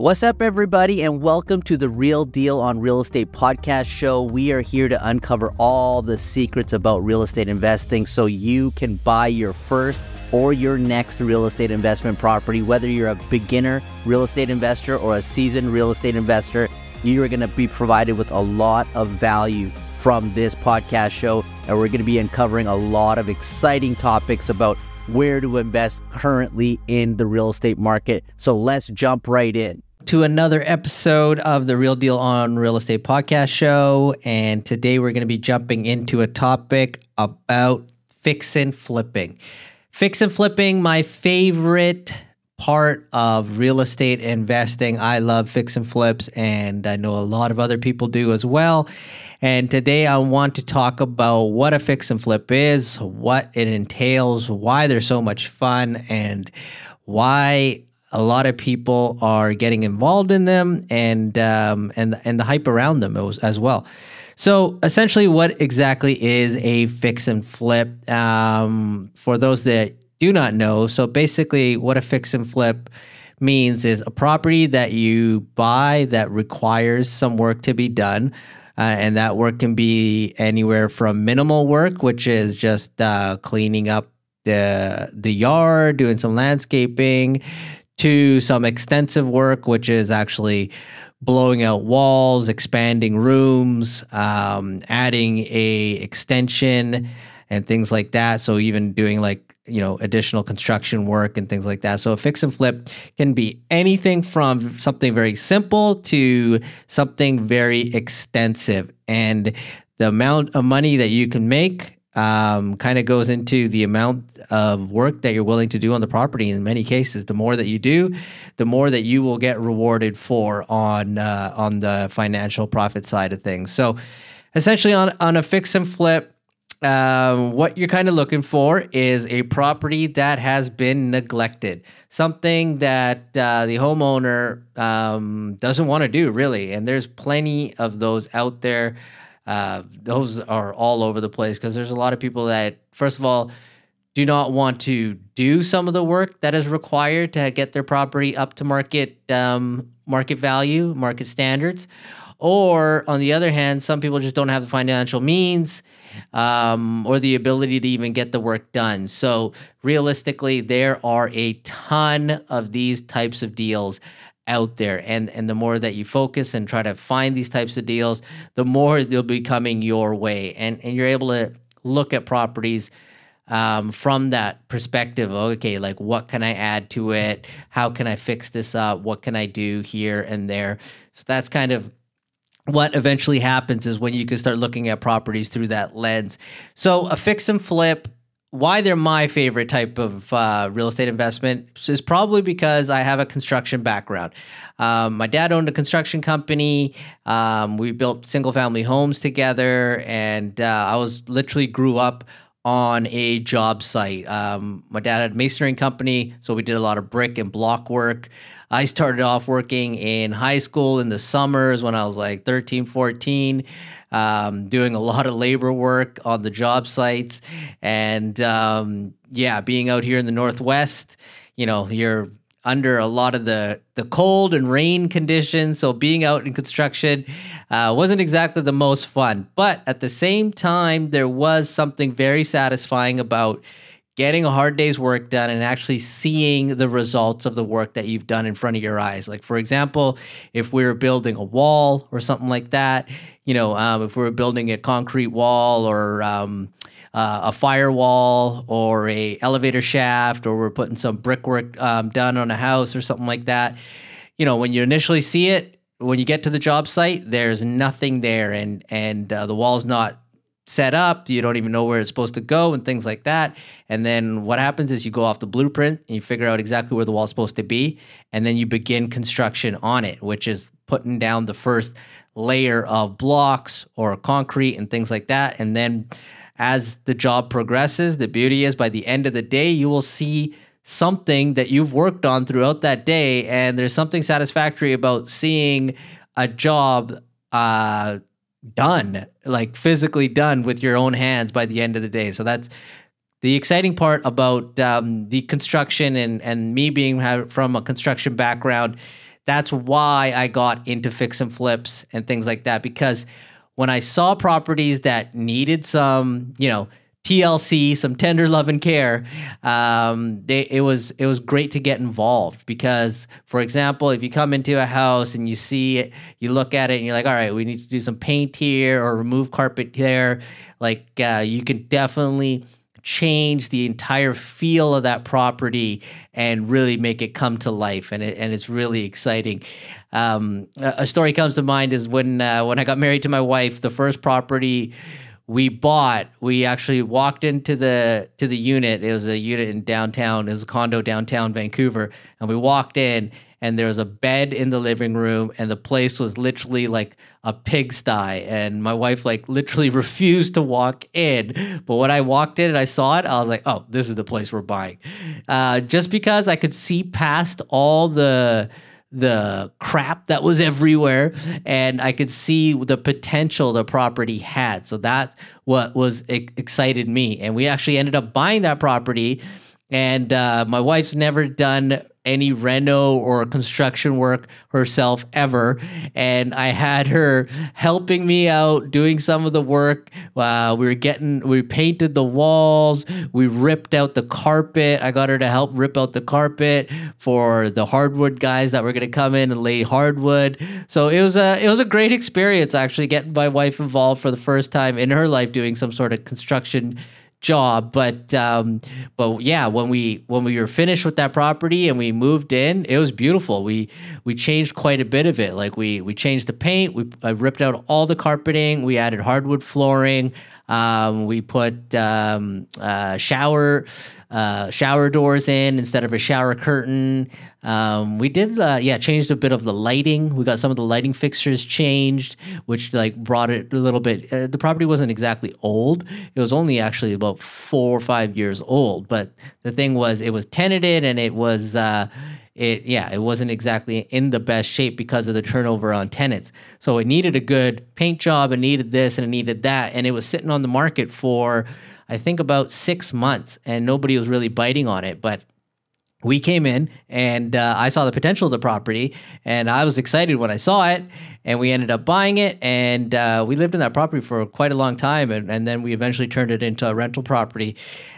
What's up, everybody, and welcome to the Real Deal on Real Estate podcast show. We are here to uncover all the secrets about real estate investing so you can buy your first or your next real estate investment property. Whether you're a beginner real estate investor or a seasoned real estate investor, you are going to be provided with a lot of value from this podcast show. And we're going to be uncovering a lot of exciting topics about where to invest currently in the real estate market. So let's jump right in to another episode of the Real Deal on Real Estate podcast show. And today we're going to be jumping into a topic about fix and flipping. Fix and flipping, my favorite part of real estate investing. I love fix and flips, and I know a lot of other people do as well. And today I want to talk about what a fix and flip is, what it entails, why they're so much fun, and why a lot of people are getting involved in them and um, and and the hype around them as well. So essentially, what exactly is a fix and flip? Um, for those that do not know, so basically, what a fix and flip means is a property that you buy that requires some work to be done. Uh, and that work can be anywhere from minimal work, which is just uh, cleaning up the the yard, doing some landscaping, to some extensive work, which is actually blowing out walls, expanding rooms, um, adding a extension, and things like that. So even doing like you know additional construction work and things like that. So a fix and flip can be anything from something very simple to something very extensive, and the amount of money that you can make um, kind of goes into the amount of work that you're willing to do on the property. In many cases, the more that you do, the more that you will get rewarded for on uh, on the financial profit side of things. So, essentially, on on a fix and flip. Um, what you're kind of looking for is a property that has been neglected, something that uh, the homeowner um, doesn't want to do, really. And there's plenty of those out there. Uh, those are all over the place because there's a lot of people that, first of all, do not want to do some of the work that is required to get their property up to market um, market value, market standards. Or on the other hand, some people just don't have the financial means um, or the ability to even get the work done. So realistically, there are a ton of these types of deals out there. And and the more that you focus and try to find these types of deals the more they'll be coming your way. And and you're able to look at properties um, from that perspective okay like what can i add to it? How can i fix this up? What can i do here and there? So that's kind of what eventually happens is when you can start looking at properties through that lens. So a fix and flip why they're my favorite type of uh, real estate investment is probably because I have a construction background. Um, my dad owned a construction company. Um, we built single family homes together, and uh, I was literally grew up on a job site. Um, my dad had a masonry company, so we did a lot of brick and block work. I started off working in high school in the summers when I was like 13, 14 um, doing a lot of labor work on the job sites, and um, yeah, being out here in the Northwest, you know, you're under a lot of the the cold and rain conditions. So being out in construction uh, wasn't exactly the most fun. But at the same time, there was something very satisfying about getting a hard day's work done and actually seeing the results of the work that you've done in front of your eyes. Like, for example, if we were building a wall or something like that, you know, um, if we were building a concrete wall or um, uh, a firewall or a elevator shaft, or we're putting some brickwork um, done on a house or something like that, you know, when you initially see it, when you get to the job site, there's nothing there, and and uh, the wall's not set up. You don't even know where it's supposed to go and things like that. And then what happens is you go off the blueprint and you figure out exactly where the wall's supposed to be. And then you begin construction on it, which is putting down the first layer of blocks or concrete and things like that. And then as the job progresses, the beauty is by the end of the day, you will see something that you've worked on throughout that day. And there's something satisfactory about seeing a job uh, done, like physically done with your own hands by the end of the day. So that's the exciting part about um, the construction and and me being from a construction background. that's why I got into fix and flips and things like that because when I saw properties that needed some, you know, TLC, some tender love and care, um, they, it was it was great to get involved because, for example, if you come into a house and you see it, you look at it and you're like, all right, we need to do some paint here or remove carpet there, like uh, you can definitely change the entire feel of that property and really make it come to life and it, and it's really exciting. Um, a story comes to mind is when uh, when I got married to my wife the first property we bought we actually walked into the to the unit. It was a unit in downtown it was a condo downtown vancouver and we walked in and there was a bed in the living room and the place was literally like a pigsty and my wife like literally refused to walk in. But when i walked in and i saw it i was like oh this is the place we're buying. Uh, just because i could see past all the the crap that was everywhere and I could see the potential the property had. So that's what was excited me. And we actually ended up buying that property. And uh, my wife's never done any reno or construction work herself ever. And I had her helping me out doing some of the work. Uh, we were getting, we painted the walls, we ripped out the carpet. I got her to help rip out the carpet for the hardwood guys that were going to come in and lay hardwood. So it was a, it was a great experience actually getting my wife involved for the first time in her life doing some sort of construction job but um but yeah when we when we were finished with that property and we moved in it was beautiful. We we changed quite a bit of it. Like we we changed the paint. We I ripped out all the carpeting. We added hardwood flooring. Um, we put um, uh, shower uh, shower doors in instead of a shower curtain. Um, we did, uh, yeah, changed a bit of the lighting. We got some of the lighting fixtures changed, which like brought it a little bit. Uh, the property wasn't exactly old; it was only actually about four or five years old. But the thing was, it was tenanted and it was. Uh, it yeah it wasn't exactly in the best shape because of the turnover on tenants so it needed a good paint job it needed this and it needed that and it was sitting on the market for i think about six months and nobody was really biting on it but we came in and uh, I saw the potential of the property and I was excited when I saw it and we ended up buying it and uh, we lived in that property for quite a long time and, and then we eventually turned it into a rental property.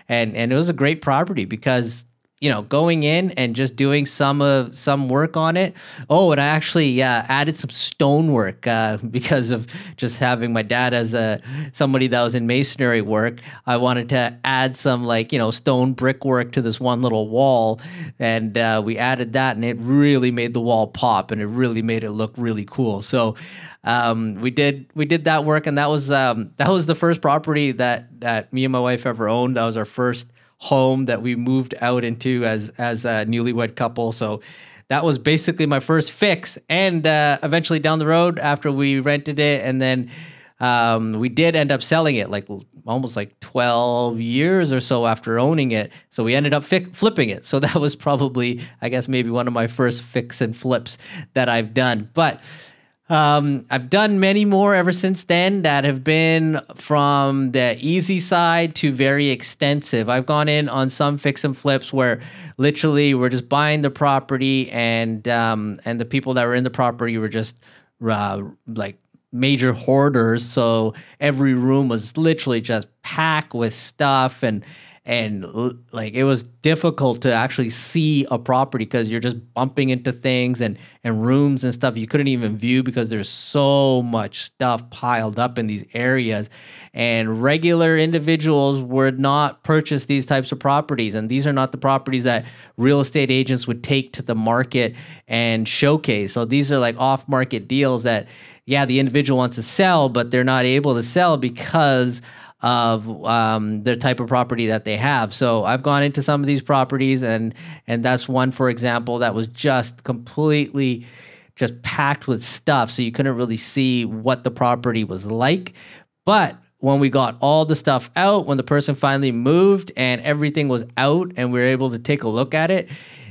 And and it was a great property because you know, going in and just doing some of some work on it. Oh, and I actually uh, added some stonework uh, because of just having my dad as a somebody that was in masonry work. I wanted to add some like you know stone brickwork to this one little wall, and uh, we added that, and it really made the wall pop, and it really made it look really cool. So. Um, we did we did that work, and that was um, that was the first property that that me and my wife ever owned. That was our first home that we moved out into as as a newlywed couple. So that was basically my first fix. And uh, eventually down the road, after we rented it, and then um, we did end up selling it like almost like 12 years or so after owning it. So we ended up fi- flipping it. So that was probably, I guess, maybe one of my first fix and flips that I've done. But um, I've done many more ever since then that have been from the easy side to very extensive. I've gone in on some fix and flips where literally we're just buying the property and um, and the people that were in the property were just uh, like major hoarders. So every room was literally just packed with stuff and and like it was difficult to actually see a property because you're just bumping into things and and rooms and stuff you couldn't even view because there's so much stuff piled up in these areas. And regular individuals would not purchase these types of properties and these are not the properties that real estate agents would take to the market and showcase. So these are like off market deals that yeah the individual wants to sell but they're not able to sell because of um, the type of property that they have. So I've gone into some of these properties, and and that's one, for example, that was just completely just packed with stuff, so you couldn't really see what the property was like. But when we got all the stuff out, when the person finally moved and everything was out, and we were able to take a look at it,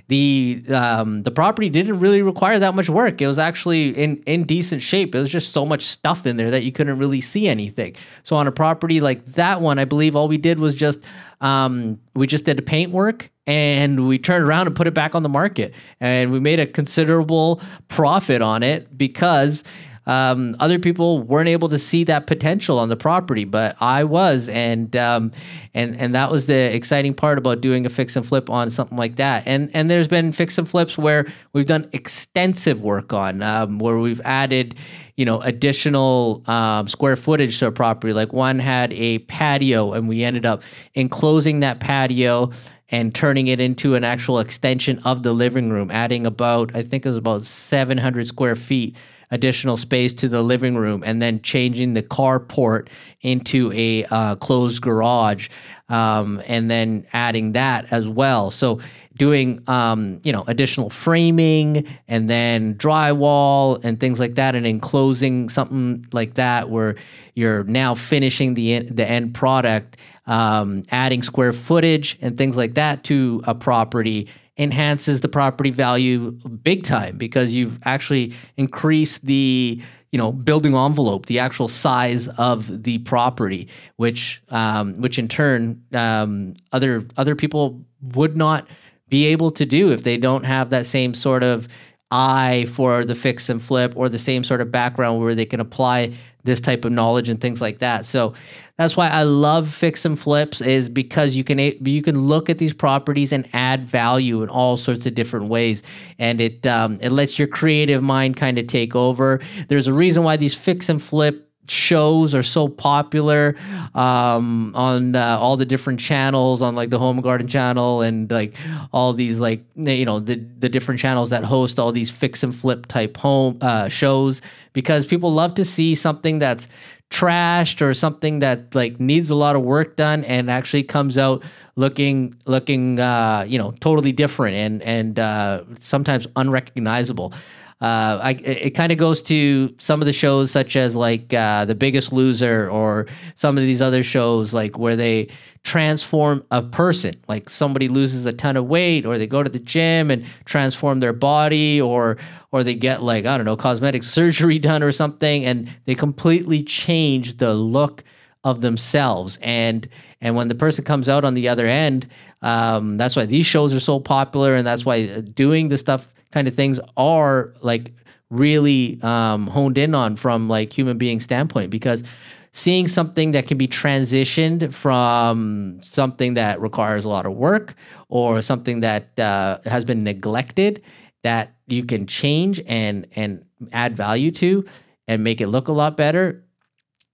the um, the property didn't really require that much work. It was actually in in decent shape. It was just so much stuff in there that you couldn't really see anything. So on a property like that one, I believe all we did was just um, we just did the paint work and we turned around and put it back on the market. And we made a considerable profit on it because um, other people weren't able to see that potential on the property, but I was, and um, and and that was the exciting part about doing a fix and flip on something like that. And and there's been fix and flips where we've done extensive work on, um, where we've added, you know, additional um, square footage to a property. Like one had a patio, and we ended up enclosing that patio and turning it into an actual extension of the living room, adding about I think it was about 700 square feet additional space to the living room and then changing the carport into a uh, closed garage um, and then adding that as well. So doing um, you know additional framing and then drywall and things like that and enclosing something like that where you're now finishing the the end product um, adding square footage and things like that to a property enhances the property value big time because you've actually increased the you know building envelope the actual size of the property which um, which in turn um, other other people would not be able to do if they don't have that same sort of eye for the fix and flip or the same sort of background where they can apply this type of knowledge and things like that. So that's why I love fix and flips is because you can you can look at these properties and add value in all sorts of different ways, and it um, it lets your creative mind kind of take over. There's a reason why these fix and flip shows are so popular um, on uh, all the different channels on like the home garden channel and like all these like you know the the different channels that host all these fix and flip type home uh, shows because people love to see something that's trashed or something that like needs a lot of work done and actually comes out looking looking uh, you know totally different and and uh, sometimes unrecognizable uh, I, it kind of goes to some of the shows such as like uh, The Biggest Loser or some of these other shows like where they transform a person. Like somebody loses a ton of weight or they go to the gym and transform their body or or they get like I don't know cosmetic surgery done or something and they completely change the look of themselves. And and when the person comes out on the other end um, that's why these shows are so popular and that's why doing the stuff kind of things are like really um, honed in on from like human being standpoint because seeing something that can be transitioned from something that requires a lot of work or something that uh, has been neglected that you can change and and add value to and make it look a lot better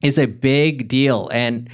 is a big deal. And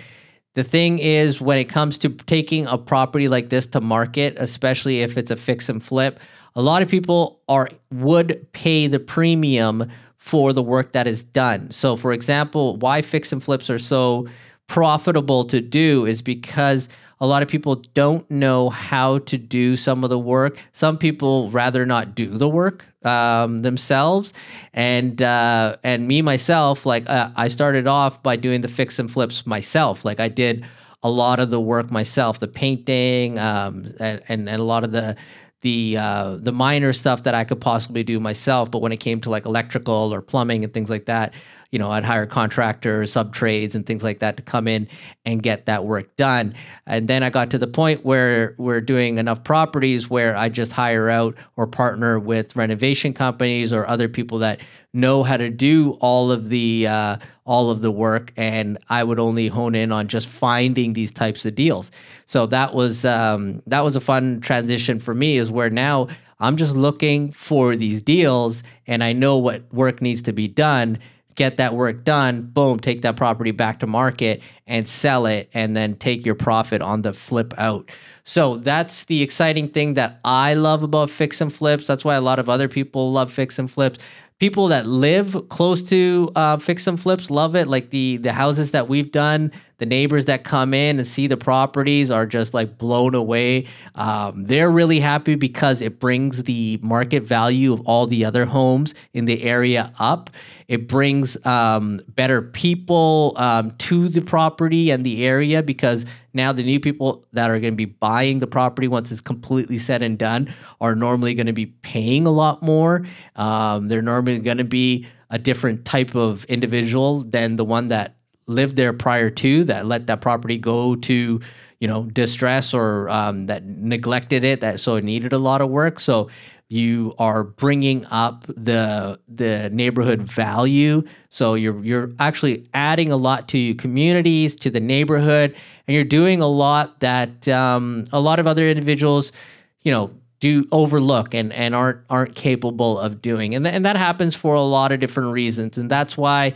the thing is when it comes to taking a property like this to market especially if it's a fix and flip a lot of people are would pay the premium for the work that is done. So for example, why fix and flips are so profitable to do is because a lot of people don't know how to do some of the work. Some people rather not do the work um, themselves, and uh, and me myself, like uh, I started off by doing the fix and flips myself. Like I did a lot of the work myself, the painting, um, and, and and a lot of the the uh, the minor stuff that I could possibly do myself. But when it came to like electrical or plumbing and things like that, you know, I'd hire contractors, sub trades, and things like that to come in and get that work done. And then I got to the point where we're doing enough properties where I just hire out or partner with renovation companies or other people that know how to do all of the uh, all of the work, and I would only hone in on just finding these types of deals. So that was um, that was a fun transition for me, is where now I'm just looking for these deals, and I know what work needs to be done. Get that work done, boom, take that property back to market and sell it, and then take your profit on the flip out. So that's the exciting thing that I love about fix and flips. That's why a lot of other people love fix and flips people that live close to uh, fix and flips love it. Like the the houses that we've done, the neighbors that come in and see the properties are just like blown away. Um, they're really happy because it brings the market value of all the other homes in the area up. It brings um, better people um, to the property and the area because now the new people that are going to be buying the property once it's completely said and done are normally going to be paying a lot more. Um, they're normally going to be a different type of individual than the one that lived there prior to that let that property go to you know distress or um, that neglected it that so it needed a lot of work. So you are bringing up the the neighborhood value. So you're you're actually adding a lot to communities to the neighborhood and you're doing a lot that um, a lot of other individuals you know do overlook and, and aren't aren't capable of doing. And, th- and that happens for a lot of different reasons. And that's why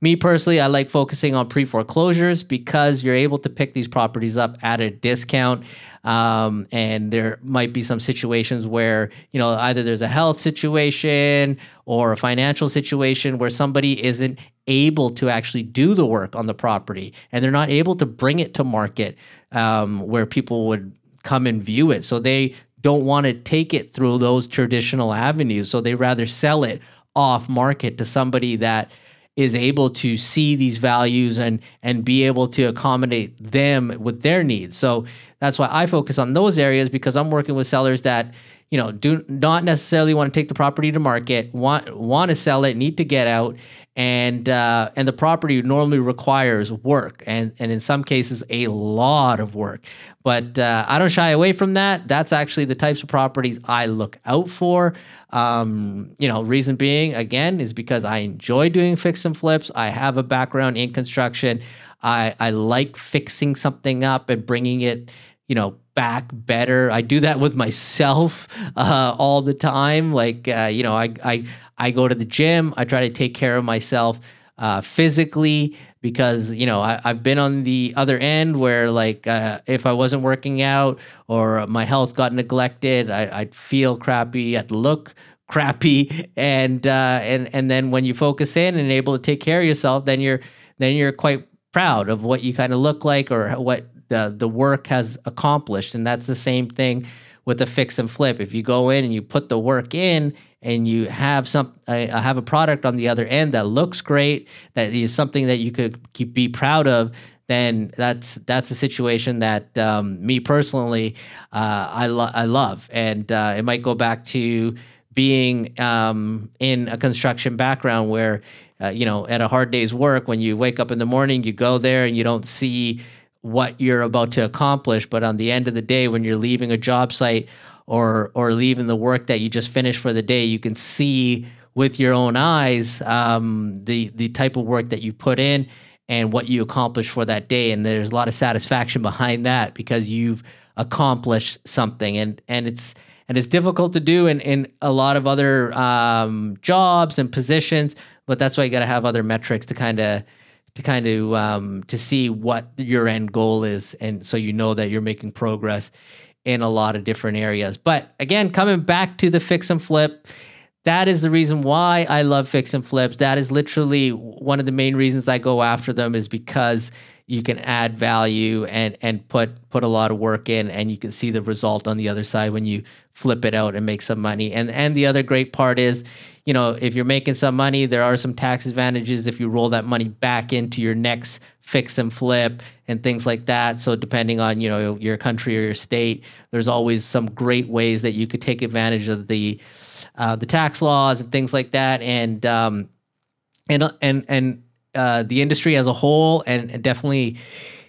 me personally, I like focusing on pre foreclosures because you're able to pick these properties up at a discount. Um, and there might be some situations where, you know, either there's a health situation or a financial situation where somebody isn't able to actually do the work on the property and they're not able to bring it to market um, where people would come and view it. So they don't want to take it through those traditional avenues. So they rather sell it off market to somebody that is able to see these values and and be able to accommodate them with their needs. So that's why I focus on those areas because I'm working with sellers that you know do not necessarily want to take the property to market, want want to sell it, need to get out, and uh, and the property normally requires work and and in some cases a lot of work. But uh, I don't shy away from that. That's actually the types of properties I look out for. Um, you know, reason being again is because I enjoy doing fix and flips. I have a background in construction. I I like fixing something up and bringing it, you know, back better. I do that with myself uh, all the time. Like uh, you know, I I I go to the gym. I try to take care of myself uh, physically because you know I, have been on the other end where like uh, if I wasn't working out or my health got neglected, I, would feel crappy, I'd look crappy, and uh, and and then when you focus in and able to take care of yourself, then you're then you're quite proud of what you kind of look like or what the the work has accomplished, and that's the same thing with a fix and flip. If you go in and you put the work in and you have some uh, have a product on the other end that looks great, that is something that you could keep, be proud of, then that's that's a situation that um, me personally uh, I lo- I love, and uh, it might go back to being um, in a construction background where uh, you know at a hard day's work when you wake up in the morning you go there and you don't see what you're about to accomplish but on the end of the day when you're leaving a job site or or leaving the work that you just finished for the day, you can see with your own eyes um, the the type of work that you put in and what you accomplished for that day. And there's a lot of satisfaction behind that because you've accomplished something. And and it's and it's difficult to do in, in a lot of other um, jobs and positions, but that's why you got to have other metrics to kind of to kind of um, to see what your end goal is, and so you know that you're making progress in a lot of different areas. But again, coming back to the fix and flip, that is the reason why I love fix and flips. That is literally one of the main reasons I go after them is because you can add value and and put put a lot of work in and you can see the result on the other side when you flip it out and make some money. And and the other great part is, you know, if you're making some money, there are some tax advantages if you roll that money back into your next fix and flip and things like that. So depending on you know your country or your state, there's always some great ways that you could take advantage of the uh, the tax laws and things like that, and um, and and and uh, the industry as a whole, and, and definitely.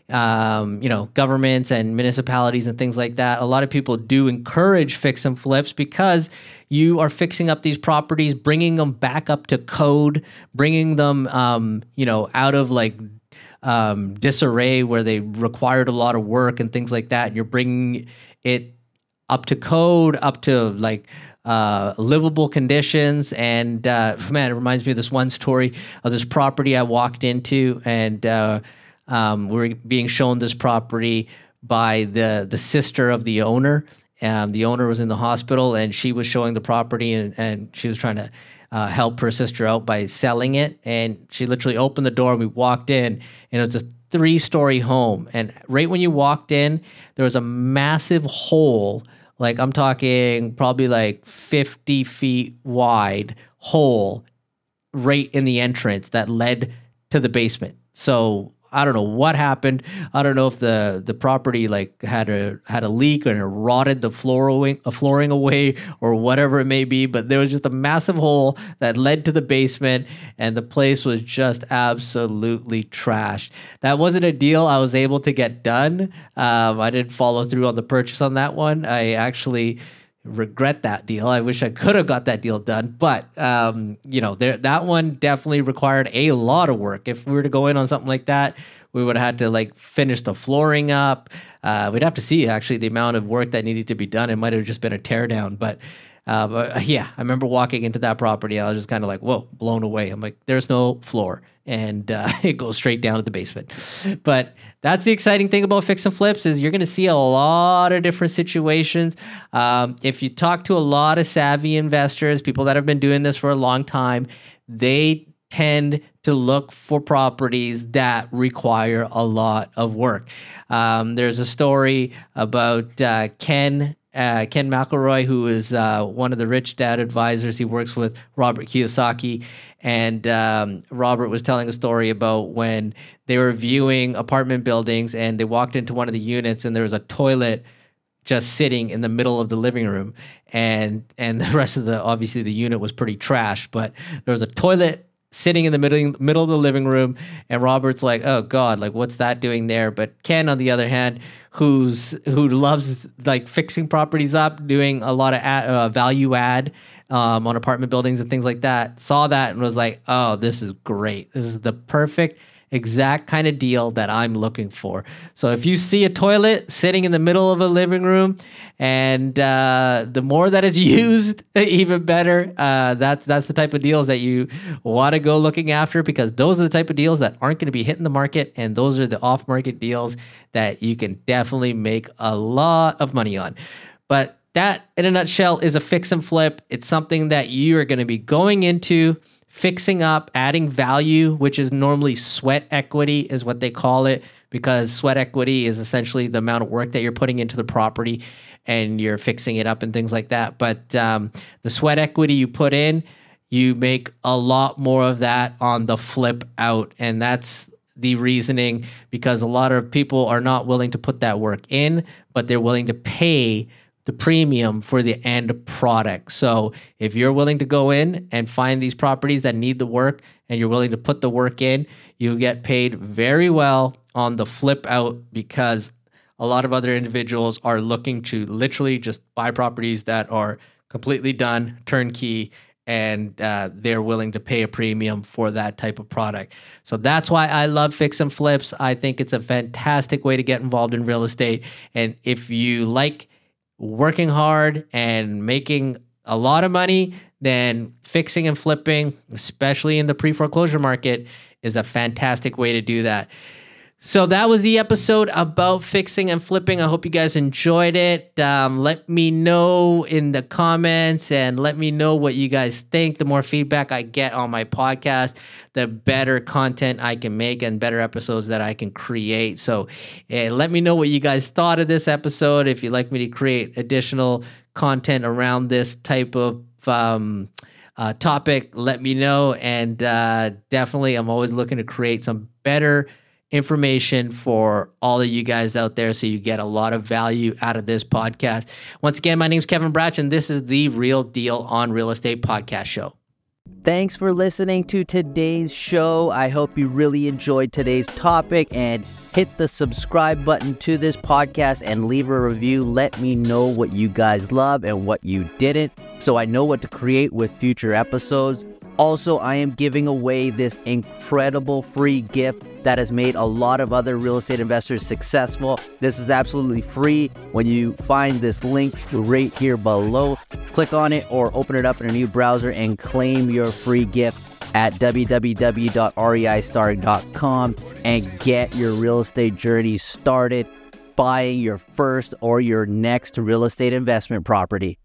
Um, you know, governments and municipalities and things like that. A lot of people do encourage fix and flips because you are fixing up these properties, bringing them back up to code, bringing them, um, you know, out of like um, disarray where they required a lot of work and things like that. And you're bringing it up to code, up to like uh, livable conditions. And uh, man, it reminds me of this one story of this property I walked into, and uh, um, we are being shown this property by the the sister of the owner. Um, the owner was in the hospital, and she was showing the property, and, and she was trying to uh, help her sister out by selling it. And she literally opened the door and we walked in, and it was a three story home. And right when you walked in, there was a massive hole. Like I'm talking probably like 50 feet wide hole right in the entrance that led to the basement. So I don't know what happened. I don't know if the the property like had a had a leak and it rotted the flooring uh, flooring away or whatever it may be. But there was just a massive hole that led to the basement, and the place was just absolutely trashed. That wasn't a deal I was able to get done. Um, I didn't follow through on the purchase on that one. I actually regret that deal. I wish I could have got that deal done, but um, you know, there that one definitely required a lot of work. If we were to go in on something like that, we would have had to like finish the flooring up. Uh, we'd have to see actually the amount of work that needed to be done. It might have just been a teardown, but. Uh, but yeah, I remember walking into that property. I was just kind of like, "Whoa!" blown away. I'm like, "There's no floor." And uh, it goes straight down to the basement. But that's the exciting thing about fix and flips is you're going to see a lot of different situations. Um, if you talk to a lot of savvy investors, people that have been doing this for a long time, they tend to look for properties that require a lot of work. Um, there's a story about uh, Ken uh, Ken McElroy, who is uh, one of the rich dad advisors. He works with Robert Kiyosaki. And um, Robert was telling a story about when they were viewing apartment buildings and they walked into one of the units and there was a toilet just sitting in the middle of the living room. And and the rest of the obviously the unit was pretty trash but there was a toilet sitting in the middle middle of the living room and Robert's like oh god like what's that doing there but Ken on the other hand who's who loves like fixing properties up doing a lot of ad, uh, value add um, on apartment buildings and things like that, saw that and was like, oh, this is great. This is the perfect exact kind of deal that I'm looking for. So if you see a toilet sitting in the middle of a living room, and uh, the more that is used, even better. Uh, that's that's the type of deals that you want to go looking after because those are the type of deals that aren't going to be hitting the market, and those are the off-market deals that you can definitely make a lot of money on. But that, in a nutshell, is a fix and flip. It's something that you are going to be going into, fixing up, adding value, which is normally sweat equity, is what they call it, because sweat equity is essentially the amount of work that you're putting into the property and you're fixing it up and things like that. But um, the sweat equity you put in, you make a lot more of that on the flip out. And that's the reasoning because a lot of people are not willing to put that work in, but they're willing to pay the premium for the end product. So if you're willing to go in and find these properties that need the work and you're willing to put the work in, you get paid very well on the flip out because a lot of other individuals are looking to literally just buy properties that are completely done, turnkey, and uh, they're willing to pay a premium for that type of product. So that's why I love fix and flips. I think it's a fantastic way to get involved in real estate. And if you like working hard and making a lot of money, then fixing and flipping, especially in the pre foreclosure market, is a fantastic way to do that. So that was the episode about fixing and flipping. I hope you guys enjoyed it. Um, let me know in the comments and let me know what you guys think. The more feedback I get on my podcast, the better content I can make and better episodes that I can create. So uh, let me know what you guys thought of this episode. If you'd like me to create additional content around this type of um, uh, topic, let me know. And uh, definitely, I'm always looking to create some better information for all of you guys out there so you get a lot of value out of this podcast. Once again, my name is Kevin Bratch, and this is the Real Deal on Real Estate podcast show. Thanks for listening to today's show. I hope you really enjoyed today's topic and hit the subscribe button to this podcast and leave a review. Let me know what you guys love and what you didn't so I know what to create with future episodes. Also, I am giving away this incredible free gift that has made a lot of other real estate investors successful. This is absolutely free. When you find this link right here below, click on it or open it up in a new browser and claim your free gift at www.reistar.com and get your real estate journey started buying your first or your next real estate investment property.